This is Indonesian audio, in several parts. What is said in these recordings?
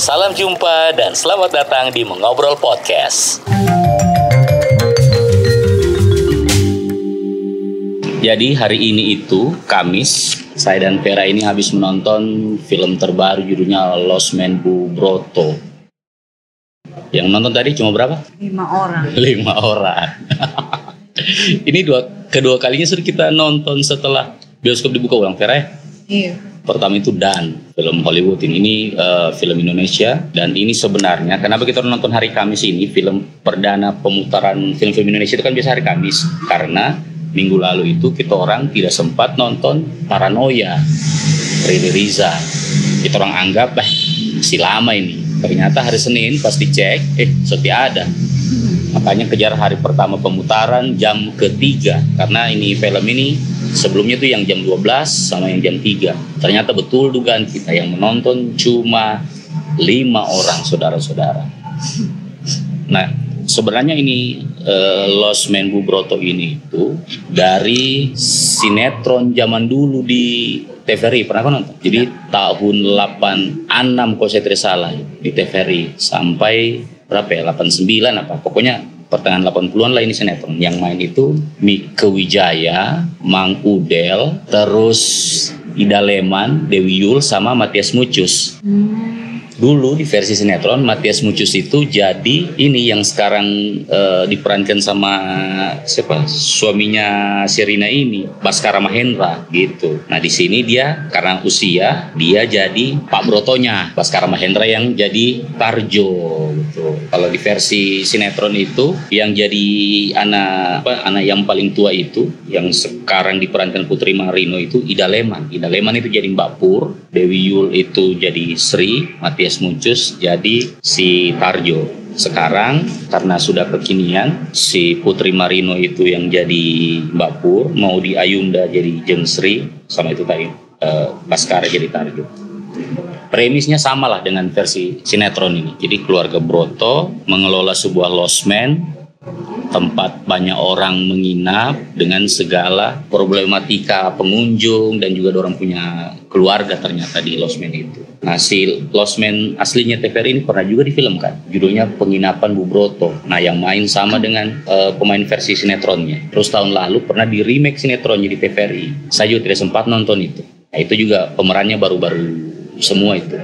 Salam jumpa dan selamat datang di Mengobrol Podcast. Jadi hari ini itu Kamis, saya dan Vera ini habis menonton film terbaru judulnya Lost Man Bu Broto. Yang nonton tadi cuma berapa? lima orang Lima orang. ini dua kedua kalinya sudah kita nonton setelah bioskop dibuka ulang Vera ya? iya Pertama itu Dan, film Hollywood ini, ini eh, film Indonesia dan ini sebenarnya kenapa kita nonton hari Kamis ini film perdana pemutaran film-film Indonesia itu kan biasa hari Kamis karena minggu lalu itu kita orang tidak sempat nonton Paranoia Riri Riza. Kita orang anggap bah masih lama ini. Ternyata hari Senin pas dicek, eh setia ada. Makanya kejar hari pertama pemutaran jam ketiga karena ini film ini sebelumnya tuh yang jam 12 sama yang jam 3. Ternyata betul dugaan kita yang menonton cuma lima orang saudara-saudara. Nah, sebenarnya ini Lost Man Bu Broto ini itu dari sinetron zaman dulu di TVRI pernah kan nonton? Jadi tahun 86 kalau saya tidak salah di TVRI sampai berapa ya 89 apa. Pokoknya pertengahan 80-an lah ini sinetron. Yang main itu Mike Wijaya, Mang Udel, terus Ida Leman, Dewi Yul sama Matias Mucus. Dulu di versi sinetron Matias Mucus itu jadi ini yang sekarang eh, diperankan sama siapa suaminya Sherina ini Baskara Mahendra gitu. Nah di sini dia karena usia dia jadi Pak Brotonya Baskara Mahendra yang jadi Tarjo gitu. Kalau di versi sinetron itu yang jadi anak apa anak yang paling tua itu yang sekarang diperankan Putri Marino itu Ida Leman. Ida Leman itu jadi Mbak Pur, Dewi Yul itu jadi Sri, Matias Muncus jadi si Tarjo. Sekarang karena sudah kekinian si Putri Marino itu yang jadi Mbak Pur, mau di Ayunda jadi Jeng Sri sama itu tadi eh, Baskara jadi Tarjo. Premisnya sama lah dengan versi sinetron ini. Jadi keluarga Broto mengelola sebuah losmen tempat banyak orang menginap dengan segala problematika pengunjung dan juga orang punya keluarga ternyata di losmen itu. Nah si losmen aslinya TVRI ini pernah juga difilmkan. Judulnya Penginapan Bu Broto. Nah yang main sama dengan eh, pemain versi sinetronnya. Terus tahun lalu pernah di remake sinetronnya di TVRI. Saya juga tidak sempat nonton itu. Nah itu juga pemerannya baru-baru semua itu.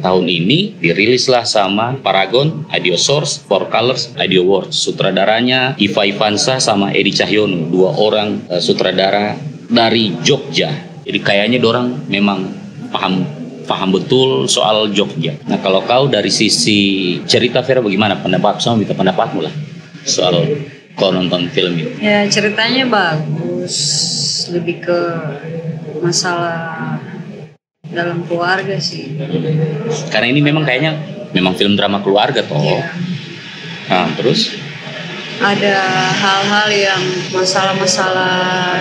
Tahun ini dirilislah sama Paragon, Ideo Source, Four Colors, Ideo Awards. Sutradaranya Iva Ivansa sama Edi Cahyono, dua orang eh, sutradara dari Jogja. Jadi kayaknya dorang memang paham paham betul soal Jogja. Nah kalau kau dari sisi cerita Vera bagaimana pendapat sama minta pendapatmu lah soal kau nonton film itu. ya ceritanya bagus lebih ke masalah dalam keluarga sih Karena ini memang kayaknya memang film drama keluarga toh. Iya. Nah, terus ada hal-hal yang masalah-masalah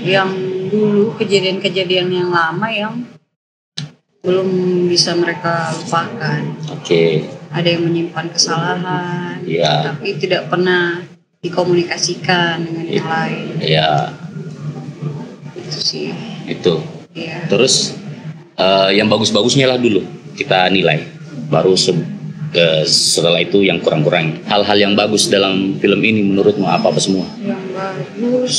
yang dulu kejadian-kejadian yang lama yang belum bisa mereka lupakan oke. ada yang menyimpan kesalahan Iya. tapi tidak pernah dikomunikasikan dengan yang lain Ya, itu sih itu. Ya Terus eh, yang bagus-bagusnya lah dulu kita nilai. Baru se- eh, setelah itu yang kurang-kurang. Hal-hal yang bagus dalam film ini menurutmu apa apa semua? yang bagus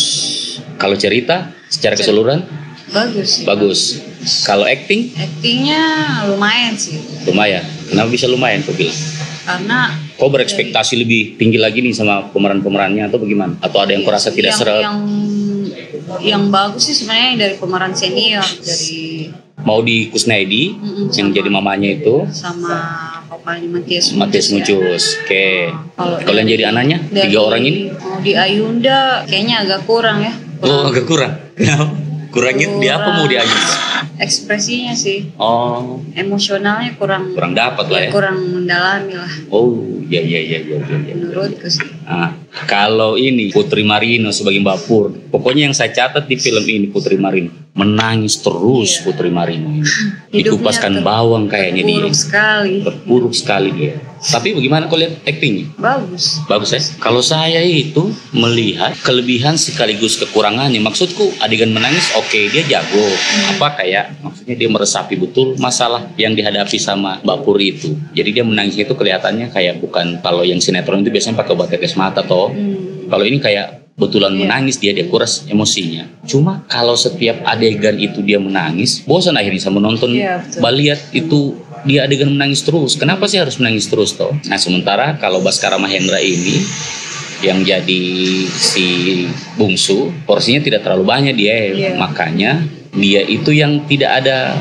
Kalau cerita secara keseluruhan bagus sih bagus. Kalau acting aktingnya lumayan sih lumayan. Kenapa bisa lumayan bilang? karena Kau berekspektasi lebih tinggi lagi nih sama pemeran-pemerannya atau bagaimana? Atau ada yang kurasa tidak yang, seret? yang yang bagus sih sebenarnya dari pemeran senior dari Mau di Kusnaidi Mm-mm, yang sama- jadi mamanya itu sama papanya Matias Matias ya. Mucus. Oke. Kalau Kalau yang jadi anaknya tiga orang ini? mau di Ayunda kayaknya agak kurang ya Oh agak kurang. Kenapa? Kurangnya di apa mau di Ayunda? ekspresinya sih Oh emosionalnya kurang kurang dapat lah ya. kurang mendalami lah Oh iya iya iya iya iya. iya. menurutku sih Nah, kalau ini Putri Marino sebagai Mbak Pur, pokoknya yang saya catat di film ini Putri Marino menangis terus Iya. Putri Marino ini. Dikupaskan ter- bawang kayaknya dia. buruk sekali Terpuruk sekali dia. Tapi bagaimana kau lihat actingnya? Bagus. Bagus ya. Kalau saya itu melihat kelebihan sekaligus kekurangannya. Maksudku adegan menangis oke dia jago. Apa kayak maksudnya dia meresapi betul masalah yang dihadapi sama Mbak Puri itu. Jadi dia menangis itu kelihatannya kayak bukan kalau yang sinetron itu biasanya pakai obat tetes mata toh. Hmm. Kalau ini kayak betulan Iya. menangis dia dia kuras emosinya. Cuma kalau setiap adegan itu dia menangis, bosan akhirnya sama nonton. Betul. Baliat itu dia adegan menangis terus. Kenapa sih harus menangis terus toh? Nah sementara kalau Baskara Mahendra ini yang jadi si bungsu porsinya tidak terlalu banyak dia Iya. makanya dia itu yang tidak ada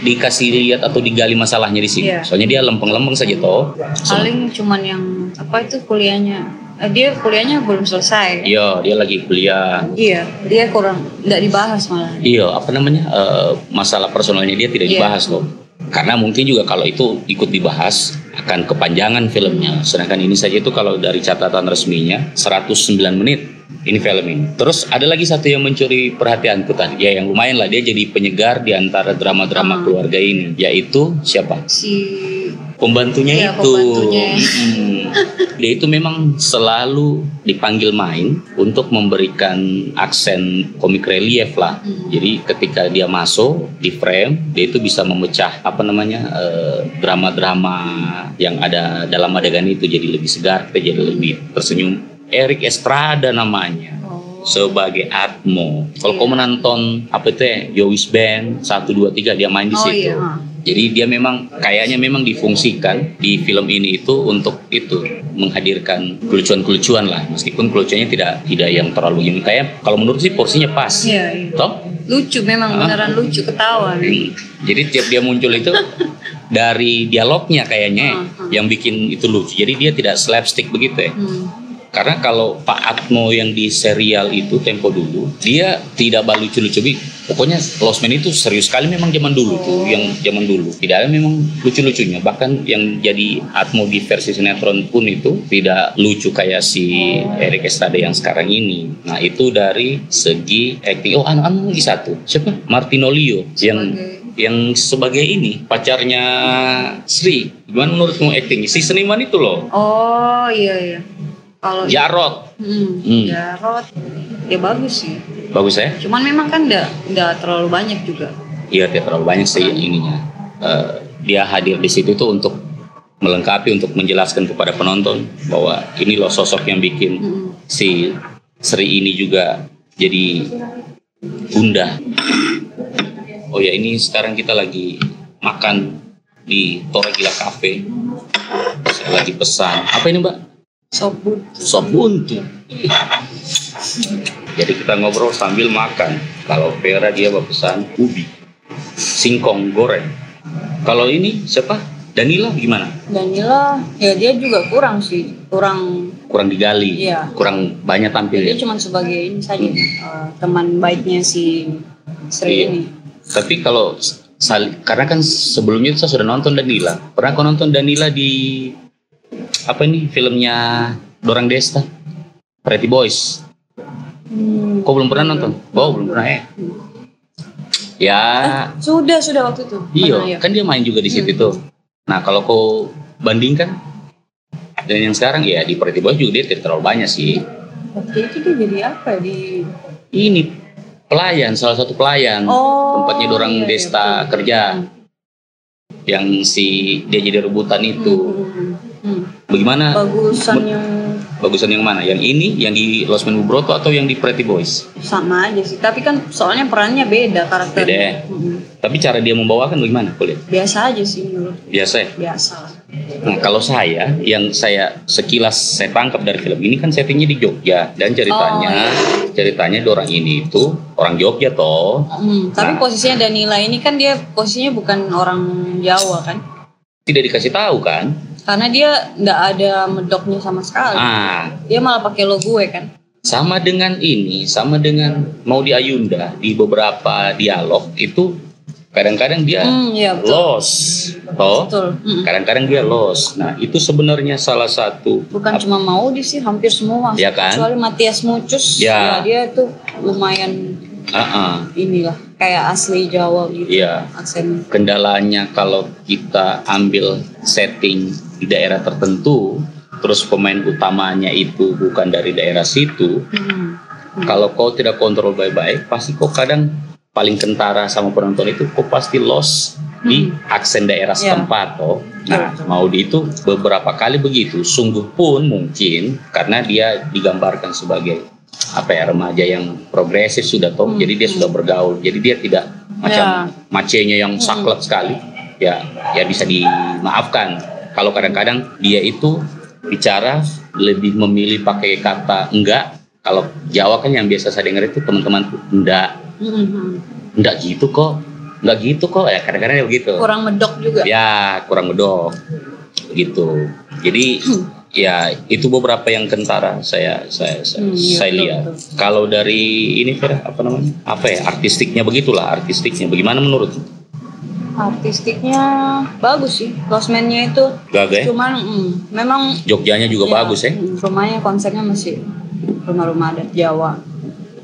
dikasih lihat atau digali masalahnya di sini. Iya. Soalnya dia lempeng-lempeng saja toh. Paling cuman yang apa itu kuliahnya. Eh, dia kuliahnya belum selesai. Iya, dia lagi kuliah. Iya, dia kurang nggak dibahas malah. Iya, apa namanya eh, masalah personalnya dia tidak Iya. dibahas loh. Karena mungkin juga kalau itu ikut dibahas akan kepanjangan filmnya. Sedangkan ini saja itu kalau dari catatan resminya 109 menit ini film ini. Terus ada lagi satu yang mencuri perhatianku tadi. Ya yang lumayan lah dia jadi penyegar di antara drama-drama Ah. keluarga ini. Yaitu siapa? Si Pembantunya Iya, itu. pembantunya. Dia itu memang selalu dipanggil main untuk memberikan aksen komik relief lah. Hmm. Jadi ketika dia masuk di frame, dia itu bisa memecah apa namanya eh, drama-drama yang ada dalam adegan itu jadi lebih segar, jadi lebih tersenyum. Eric Estrada namanya oh, sebagai Atmo. Kalau Iya. kau menonton apa itu ya, Yowis Band 1 2 3 dia main di Oh, situ. iya. Jadi dia memang kayaknya memang difungsikan di film ini itu untuk itu menghadirkan kelucuan-kelucuan lah meskipun kelucuannya tidak tidak yang terlalu ini kayak kalau menurut sih porsinya pas. Iya, iya. Toh? lucu memang Ah. beneran lucu ketawa. Jadi tiap dia muncul itu dari dialognya kayaknya Ah, ah. yang bikin itu lucu. Jadi dia tidak slapstick begitu ya. Hmm. Karena kalau Pak Atmo yang di serial itu tempo dulu, dia tidak balu lucu-lucu. Pokoknya Lost Man itu serius sekali memang zaman dulu tuh, Oh. yang zaman dulu. Tidak ada memang lucu-lucunya. Bahkan yang jadi Atmo di versi sinetron pun itu tidak lucu kayak si Eric Estrada yang sekarang ini. Nah itu dari segi acting. Oh, anu anu lagi satu. Siapa? Martinolio yang yang sebagai ini pacarnya Sri. Gimana menurutmu acting? Si seniman itu loh. Oh iya iya. Kalau Jarot. hmm, Hmm. Jarot, ya bagus sih. Bagus ya? Cuman memang kan enggak enggak terlalu banyak juga. Iya tidak terlalu banyak sih ininya. Eh, dia hadir di situ itu untuk melengkapi untuk menjelaskan kepada penonton bahwa ini loh sosok yang bikin Hmm. si Sri ini juga jadi bunda. Oh ya ini sekarang kita lagi makan di Tora Gila Cafe. Saya lagi pesan. Apa ini mbak? Sop but. Sop buntu. Jadi kita ngobrol sambil makan. Kalau Vera dia pesan ubi, singkong goreng. Kalau ini siapa? Danila gimana? Danila ya dia juga kurang sih. Kurang Kurang digali, Iya. kurang banyak tampil dia ya. cuma sebagai ini saja eh, teman baiknya si Sri Iya. ini. Tapi kalau karena kan sebelumnya saya sudah nonton Danila. Pernah kau nonton Danila di apa ini filmnya Dorang Desta? Pretty Boys. Hmm. Kau belum pernah nonton? Oh belum pernah ya? Ya Sudah sudah waktu itu. Iya, Pernah, ya. kan dia main juga di situ Hmm. tuh. Nah, kalau kau bandingkan dan yang sekarang ya di Pretty Boys juga dia tidak terlalu banyak sih. Waktu itu dia jadi apa ya? di Ini pelayan, salah satu pelayan Oh, tempatnya orang iya, iya, Desta betul. kerja Hmm. yang si dia jadi rebutan itu. Hmm, hmm, hmm. Bagaimana? Bagusan yang Bagusan yang mana? Yang ini, yang di Los Men Bubroto atau yang di Pretty Boys? sama aja sih. Tapi kan soalnya perannya beda karakternya. Beda ya? Hmm. Tapi cara dia membawakan bagaimana? Kau lihat? Biasa aja sih menurut Biasa ya? biasa. Nah, kalau saya yang saya sekilas saya tangkap dari film ini kan settingnya di Jogja dan ceritanya Oh, ceritanya orang ini itu orang Jogja toh Hmm, tapi Nah. posisinya Danila ini kan dia posisinya bukan orang Jawa kan? tidak dikasih tahu kan? Karena dia nggak ada medoknya sama sekali. Ah, Dia malah pakai lo gue kan? sama dengan ini, sama dengan mau di Ayunda di beberapa dialog itu kadang-kadang dia Hmm, iya betul. lost toh. Betul. Mm-mm. Kadang-kadang dia lost. Nah, itu sebenarnya salah satu Bukan cuma mau di sih, hampir semua. Ya kan? Kecuali Matias Mucus, Ya. ya dia tuh lumayan ah, inilah kayak asli Jawa gitu. Iya. Aksen. kendalanya kalau kita ambil setting di daerah tertentu, terus pemain utamanya itu bukan dari daerah situ, Hmm. kalau kau tidak kontrol baik-baik, pasti kau kadang paling kentara sama penonton itu kau pasti lost di aksen daerah Ya. setempat toh. Nah, Betul. mau di itu beberapa kali begitu. Sungguh pun mungkin karena dia digambarkan sebagai apa ya remaja yang progresif sudah toh, Hmm, jadi dia hmm. sudah bergaul. Jadi dia tidak macam Ya. macenya yang Hmm. saklek sekali. Ya, ya bisa dimaafkan. Kalau kadang-kadang dia itu bicara lebih memilih pakai kata enggak. Kalau Jawa kan yang biasa saya dengar itu teman-teman enggak, Hmm. enggak gitu kok. Enggak gitu kok. Ya kadang-kadang ya begitu. Kurang medok juga. Ya, kurang medok. Gitu. Jadi ya itu beberapa yang kentara saya saya saya, Hmm, iya, saya lihat. betul. Kalau dari ini Vera, apa namanya? Apa ya? Artistiknya begitulah, artistiknya. Bagaimana menurut? Artistiknya bagus sih. Closeman-nya itu Gaga ya? cuman mm, memang Jogjanya juga ya, bagus ya. mm, Rumahnya konsepnya masih rumah-rumah adat Jawa.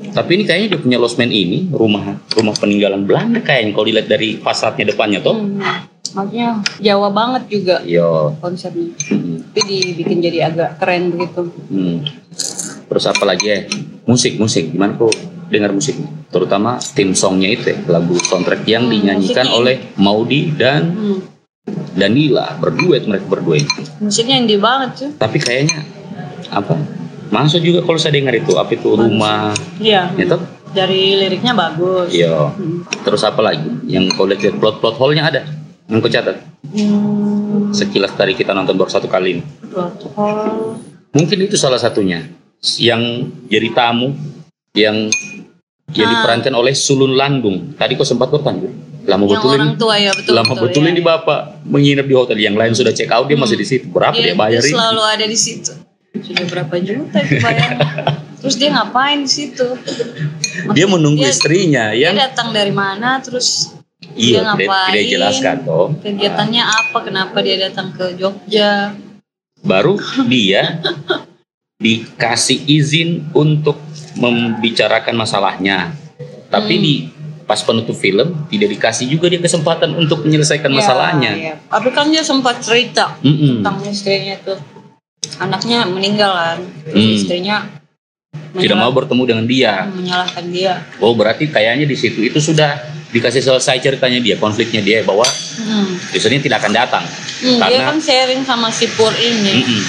Tapi ini kayaknya dia punya losmen ini rumah rumah peninggalan Belanda kayaknya kalau dilihat dari fasadnya depannya toh. Hmm. Maksudnya Jawa banget juga Yo. konsepnya. Hmm. Tapi dibikin jadi agak keren begitu. Hmm. Terus apa lagi ya? Musik, musik. Gimana kok dengar musik? Terutama tim songnya itu ya, lagu soundtrack yang Hmm, dinyanyikan musiknya- oleh Maudi dan Hmm. Danila berduet mereka berdua itu. Musiknya indie banget sih. Tapi kayaknya apa? Masuk juga kalau saya dengar itu apa itu rumah Iya. itu? Dari liriknya bagus. Iya. Hmm. Terus apa lagi? Yang kau lihat plot plot hole-nya ada? Yang kau catat? Hmm. Sekilas tadi kita nonton baru satu kali ini. Protokol. Mungkin itu salah satunya yang jadi tamu yang yang Ah. diperankan oleh Sulun Landung. Tadi kok sempat bertanya. Lama Yang betul orang tua ya betul. lama betul ya. ini bapak menginap di hotel. Yang lain sudah check out dia masih di situ. Berapa dia, Dia, bayar dia ini? selalu ada di situ. Sudah berapa juta itu bayar? terus dia ngapain di situ? Dia menunggu Dia- istrinya Dia yang datang dari mana? Terus iya dia ngapain? tidak jelaskan toh. kegiatannya apa? Kenapa dia datang ke Jogja? Baru dia dikasih izin untuk membicarakan masalahnya. Tapi Hmm. di pas penutup film tidak dikasih juga dia kesempatan untuk menyelesaikan masalahnya. Ya, ya. Tapi kan dia sempat cerita Mm-mm. tentang istrinya tuh. Anaknya meninggal kan. Terus Hmm. istrinya Tidak mau bertemu dengan dia. menyalahkan dia. Oh berarti kayaknya di situ itu sudah dikasih selesai ceritanya dia konfliknya dia bahwa Hmm. istrinya tidak akan datang. Hmm, dia Karena- kan sharing sama si Pur ini. Mm-mm.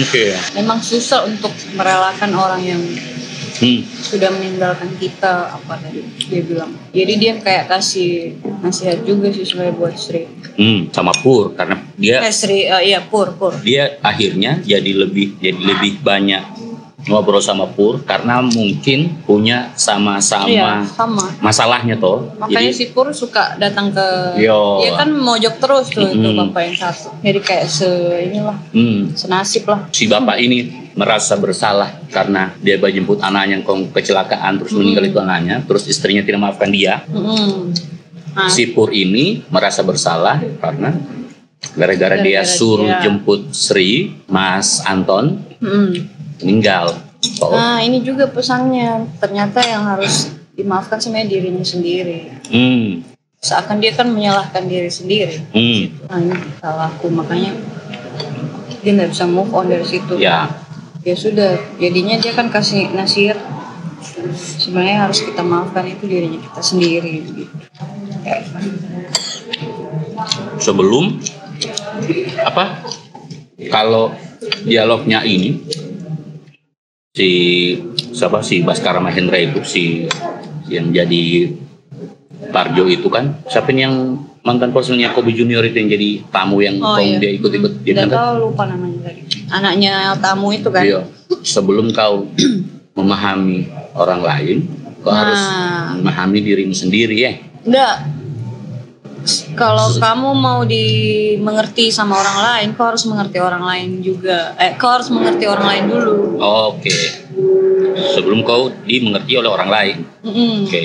Oke. Memang susah untuk merelakan orang yang Hmm. sudah meninggalkan kita apa tadi dia bilang. Jadi dia kayak kasih nasihat juga sih sebenarnya buat Sri. Hmm. Sama Pur karena dia Eh Sri, eh, iya Pur, Pur. dia akhirnya jadi lebih jadi lebih banyak ngobrol sama Pur karena mungkin punya sama-sama Iya, sama. masalahnya toh. Makanya Jadi si Pur suka datang ke Yo. dia kan mojok terus tuh itu Mm-mm. bapak yang satu. Jadi kayak se inilah hmm, senasib lah. si bapak ini merasa bersalah karena dia jemput anaknya yang ke- kecelakaan terus meninggal Hmm. itu anaknya terus istrinya tidak maafkan dia. Mm-mm. Nah, Si Pur ini merasa bersalah karena gara-gara dia suruh dia. jemput Sri, Mas Anton mm. Meninggal. Oh, Nah, ini juga pesannya. Ternyata yang harus dimaafkan sebenarnya dirinya sendiri. hmm, Seakan dia kan menyalahkan diri sendiri. hmm, Nah, ini salahku makanya dia nggak bisa move on dari situ. ya, Ya sudah, jadinya dia kan kasih nasihat. Sebenarnya harus kita maafkan itu dirinya kita sendiri. Gitu. sebelum apa? Kalau dialognya ini si siapa si Baskara Mahendra itu si yang jadi Parjo itu kan siapa yang mantan konsulnya Kobe Junior itu yang jadi tamu yang Oh, kau iya. dia ikut-ikut dia kan, tahu lupa namanya tadi. Anaknya tamu itu kan. Iya. sebelum kau memahami orang lain kau Nah. harus memahami dirimu sendiri ya Enggak. Kalau kamu mau dimengerti sama orang lain, kau harus mengerti orang lain juga. Eh, kau harus mengerti orang lain dulu. oke sebelum kau dimengerti oleh orang lain Mm-mm. oke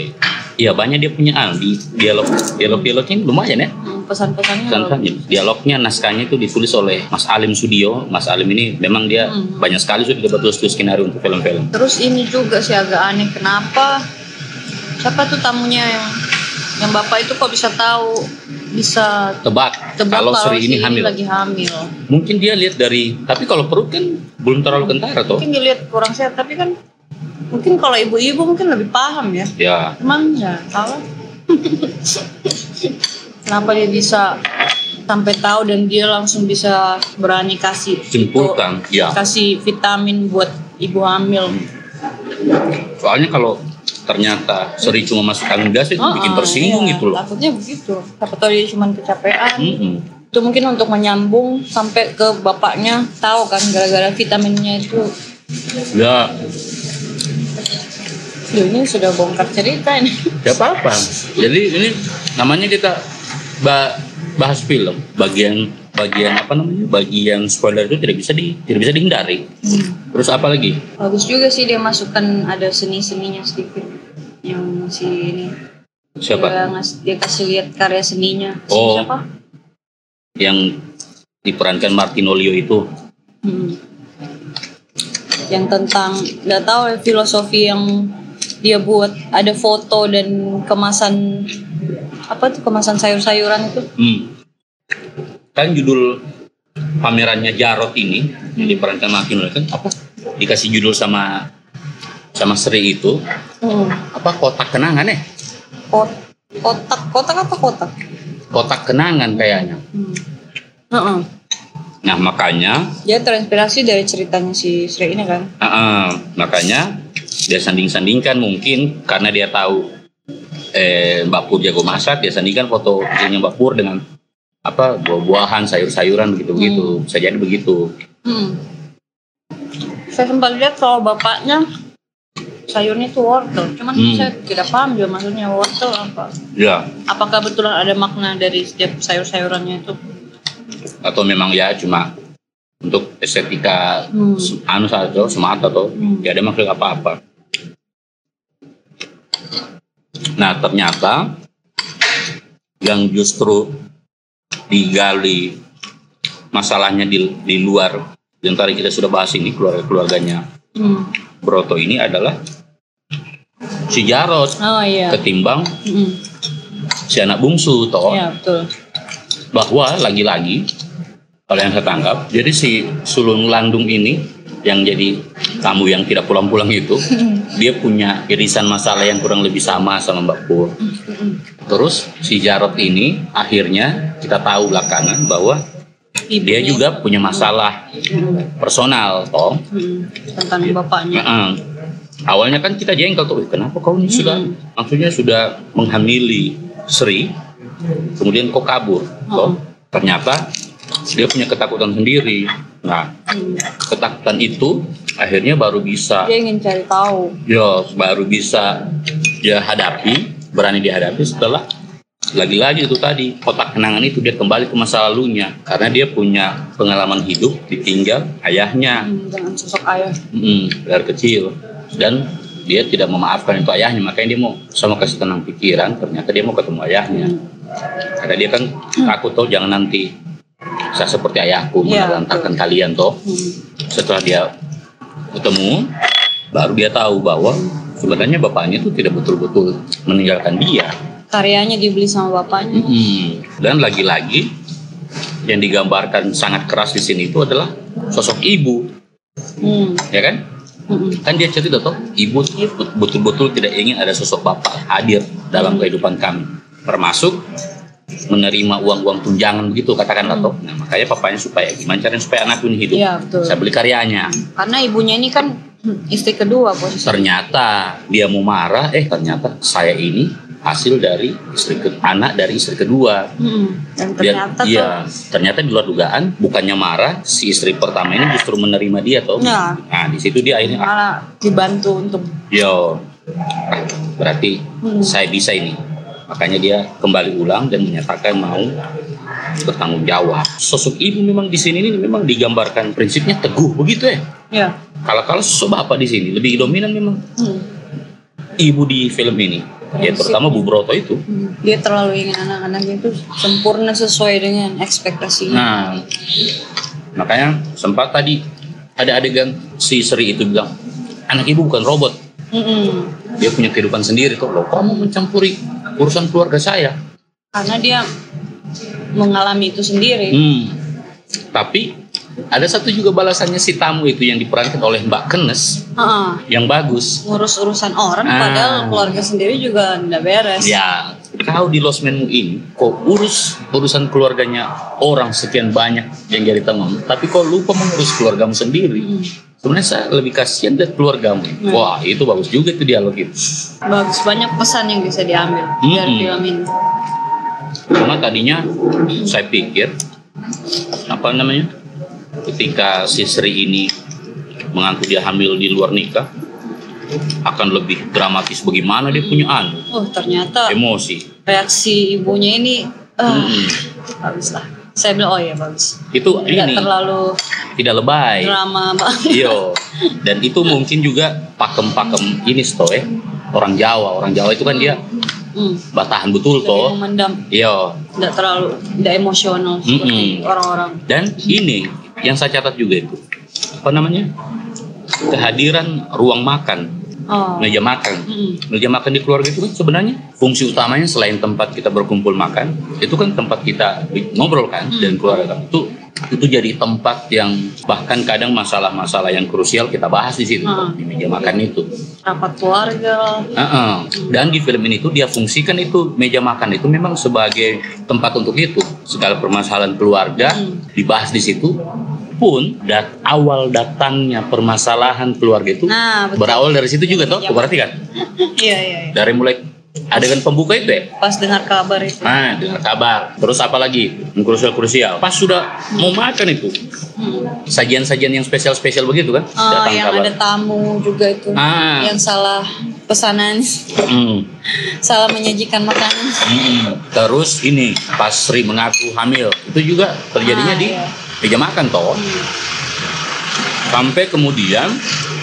Iya banyak dia punya ah, di dialog dialog dialognya lumayan ya Mm, Pesan-pesannya. Kan dialognya naskahnya itu ditulis oleh Mas Alim Sudio. Mas Alim ini memang dia Hmm. banyak sekali sudah dapat tulis skenario untuk film-film. Terus ini juga sih agak aneh kenapa siapa tuh tamunya yang yang bapak itu kok bisa tahu bisa Tebak, tebak kalau Sri ini hamil. lagi hamil Mungkin dia lihat dari, tapi kalau perut kan belum terlalu kentara toh. mungkin dilihat kurang sehat tapi kan mungkin kalau ibu-ibu mungkin lebih paham ya Ya, emang ya salah kenapa dia bisa sampai tahu dan dia langsung bisa berani kasih simpulkan. Ya, kasih vitamin buat ibu hamil soalnya kalau ternyata Sri cuma masuk angin gas itu bikin Oh, tersinggung iya, gitu loh. takutnya begitu siapa tahu dia cuma kecapean Mm-mm. itu mungkin untuk menyambung sampai ke bapaknya tahu kan gara-gara vitaminnya itu Ya, Duh, ini sudah bongkar cerita ini ya apa-apa. Jadi ini namanya kita ba- bahas film. Bagian bagian apa namanya? Bagian spoiler itu tidak bisa di tidak bisa dihindari. Terus apa lagi? bagus juga sih dia masukkan ada seni-seninya sedikit yang si ini Siapa? dia, ngas- dia kasih lihat karya seninya Oh. siapa Yang diperankan Martinolio itu. Hmm. yang tentang nggak tahu ya, filosofi yang dia buat ada foto dan kemasan apa tuh kemasan sayur-sayuran itu Hmm. Kan judul pamerannya Jarot ini yang diperankan Martinolio kan apa? Dikasih judul sama sama Sri itu hmm. apa kotak kenangan ya? Kot- kotak kotak apa kotak Kotak kenangan kayaknya. hmm. Heeh. Nah makanya dia terinspirasi dari ceritanya si Sri ini kan Ah, ah, makanya dia sanding-sandingkan mungkin karena dia tahu eh, Mbak Pur jago masak, dia sandingkan foto kecilnya Mbak Pur dengan apa buah-buahan, sayur-sayuran begitu-begitu. Bisa jadi begitu. hmm. saya sempat lihat kalau bapaknya sayurnya itu wortel cuman Hmm. saya tidak paham juga maksudnya wortel apa Ya, apakah betulan ada makna dari setiap sayur-sayurannya itu atau memang ya cuma untuk estetika Hmm. anu saja semata atau Hmm. tidak ada maksud apa-apa. Nah ternyata yang justru digali masalahnya di, di luar. Yang tadi kita sudah bahas ini keluarga-keluarganya Hmm. Broto ini adalah si Jarot. Oh iya. Ketimbang Hmm. si anak bungsu toh. Iya betul. Bahwa lagi-lagi kalau yang saya tangkap jadi si sulung landung ini yang jadi tamu yang tidak pulang-pulang itu dia punya irisan masalah yang kurang lebih sama sama Mbak Pur terus si Jarot ini akhirnya kita tahu belakangan bahwa dia juga punya masalah personal toh Hmm. tentang bapaknya Heeh. awalnya kan kita jengkel tuh "Eh, kenapa kau ini sudah Hmm. maksudnya sudah menghamili Sri kemudian kok kabur toh ternyata dia punya ketakutan sendiri nah Hmm. ketakutan itu akhirnya baru bisa. Dia ingin cari tahu. Ya baru bisa dia hadapi berani dihadapi setelah lagi-lagi itu tadi kotak kenangan itu dia kembali ke masa lalunya. Karena dia punya pengalaman hidup ditinggal ayahnya. Hmm, dengan sosok ayah. Mm, dari kecil. Dan dia tidak memaafkan itu ayahnya makanya dia mau sama kasih tenang pikiran ternyata dia mau ketemu ayahnya. Karena dia kan takut tuh jangan nanti saya seperti ayahku Iya, menelantarkan kalian toh. Hmm. setelah dia ketemu baru dia tahu bahwa sebenarnya bapaknya itu tidak betul-betul meninggalkan dia. Karyanya dibeli sama bapaknya. Mm, dan lagi-lagi yang digambarkan sangat keras di sini itu adalah sosok ibu. Hmm. ya kan? Hmm. kan dia cerita toh ibu betul-betul tidak ingin ada sosok bapak hadir dalam kehidupan kami. Termasuk menerima uang-uang tunjangan begitu katakanlah toh nah makanya papanya supaya gimana caranya supaya anak ini hidup Iya, betul. saya beli karyanya karena ibunya ini kan hmm, istri kedua posisi ternyata dia mau marah eh ternyata saya ini hasil dari istri ke, anak dari istri kedua Hmm. dan dia ternyata iya ternyata di luar dugaan bukannya marah si istri pertama ini justru menerima dia toh Ya. nah di situ dia tuh akhirnya ah, malah dibantu untuk Yo, berarti Hmm. saya bisa ini. Makanya dia kembali ulang dan menyatakan mau bertanggung jawab. Sosok ibu memang di sini ini memang digambarkan prinsipnya teguh begitu ya. ya Kalau kalau sosok bapak di sini lebih dominan memang hmm. ibu di film ini. Ya terutama Bu Broto itu. Hmm. dia terlalu ingin anak-anaknya itu sempurna sesuai dengan ekspektasinya Nah, makanya sempat tadi ada adegan si Sri itu bilang anak ibu bukan robot. Hmm. Dia punya kehidupan sendiri tuh. Loh, kamu mencampuri urusan keluarga saya. Karena dia mengalami itu sendiri. Hmm. Tapi ada satu juga balasannya si tamu itu yang diperankan oleh Mbak Kenes Heeh. yang bagus. ngurus urusan orang Ah. padahal keluarga sendiri juga ndak beres. Ya, kau di losmenmu ini, kau urus urusan keluarganya orang sekian banyak yang jadi teman, tapi kau lupa mengurus keluargamu sendiri. Hmm. Sebenarnya saya lebih kasihan lihat keluargamu. Wah, itu bagus juga itu dialog itu. Bagus banyak pesan yang bisa diambil dari Mm-mm. film ini. Karena tadinya saya pikir apa namanya? Ketika si Sri ini mengaku dia hamil di luar nikah akan lebih dramatis bagaimana dia punya anu Oh ternyata emosi. reaksi ibunya ini ah, Mm-mm. bagus lah. Saya bilang oh ya bagus. Itu Tidak ini terlalu tidak lebay. drama banget. Iya. Dan itu mungkin juga pakem-pakem ini toh ya. Orang Jawa, orang Jawa itu kan dia Hmm. batahan betul Lebih toh. memendam, Iya. tidak terlalu, tidak emosional seperti Mm-mm. orang-orang. Dan ini yang saya catat juga itu. Apa namanya? Kehadiran ruang makan, Oh. meja makan. Mm-mm. Meja makan di keluarga itu kan sebenarnya fungsi utamanya selain tempat kita berkumpul makan, itu kan tempat kita ngobrol kan dan keluarga itu itu jadi tempat yang bahkan kadang masalah-masalah yang krusial kita bahas di situ Hmm. di meja makan itu. Rapat keluarga. Heeh. Dan di film ini tuh dia fungsikan itu meja makan itu memang sebagai tempat untuk itu. Segala permasalahan keluarga Hmm. dibahas di situ pun dat awal datangnya permasalahan keluarga itu Nah, betul. berawal dari situ juga toh. Meja Kau perhatikan Iya, iya, iya. dari mulai adegan pembuka itu ya. Pas dengar kabar itu. Nah, dengar kabar. Terus apa lagi? Yang Krusial-krusial. Pas sudah mau makan itu, Hmm. sajian-sajian yang spesial-spesial begitu kan? Oh, datang yang kabar. ada tamu juga itu. Ah. Yang salah pesanan, Hmm. salah menyajikan makanan. Mm-mm. Terus ini pas Sri mengaku hamil itu juga terjadinya Ah, di iya. Meja makan toh. Sampai kemudian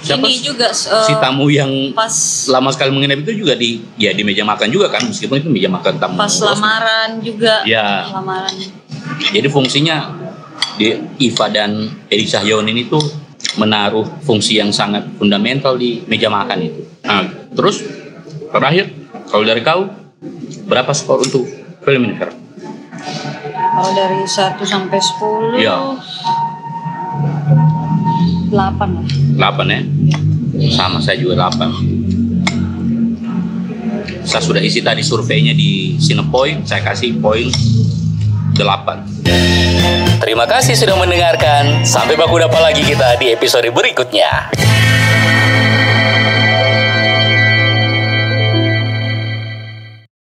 siapa Ini juga eh, si tamu yang pas lama sekali menginap itu juga di ya di meja makan juga kan meskipun itu meja makan tamu. pas lamaran juga. Ya. Lamaran. Jadi fungsinya di Iva dan Edi Cahyono ini tuh menaruh fungsi yang sangat fundamental di meja makan itu. Nah, terus terakhir kalau dari kau berapa skor untuk film ini Fer? Kalau dari 1 sampai 10 Iya. 8 lah. 8 ya? Sama saya juga 8. Saya sudah isi tadi surveinya di Cinepoint, saya kasih poin 8. Terima kasih sudah mendengarkan. Sampai baku dapat lagi kita di episode berikutnya.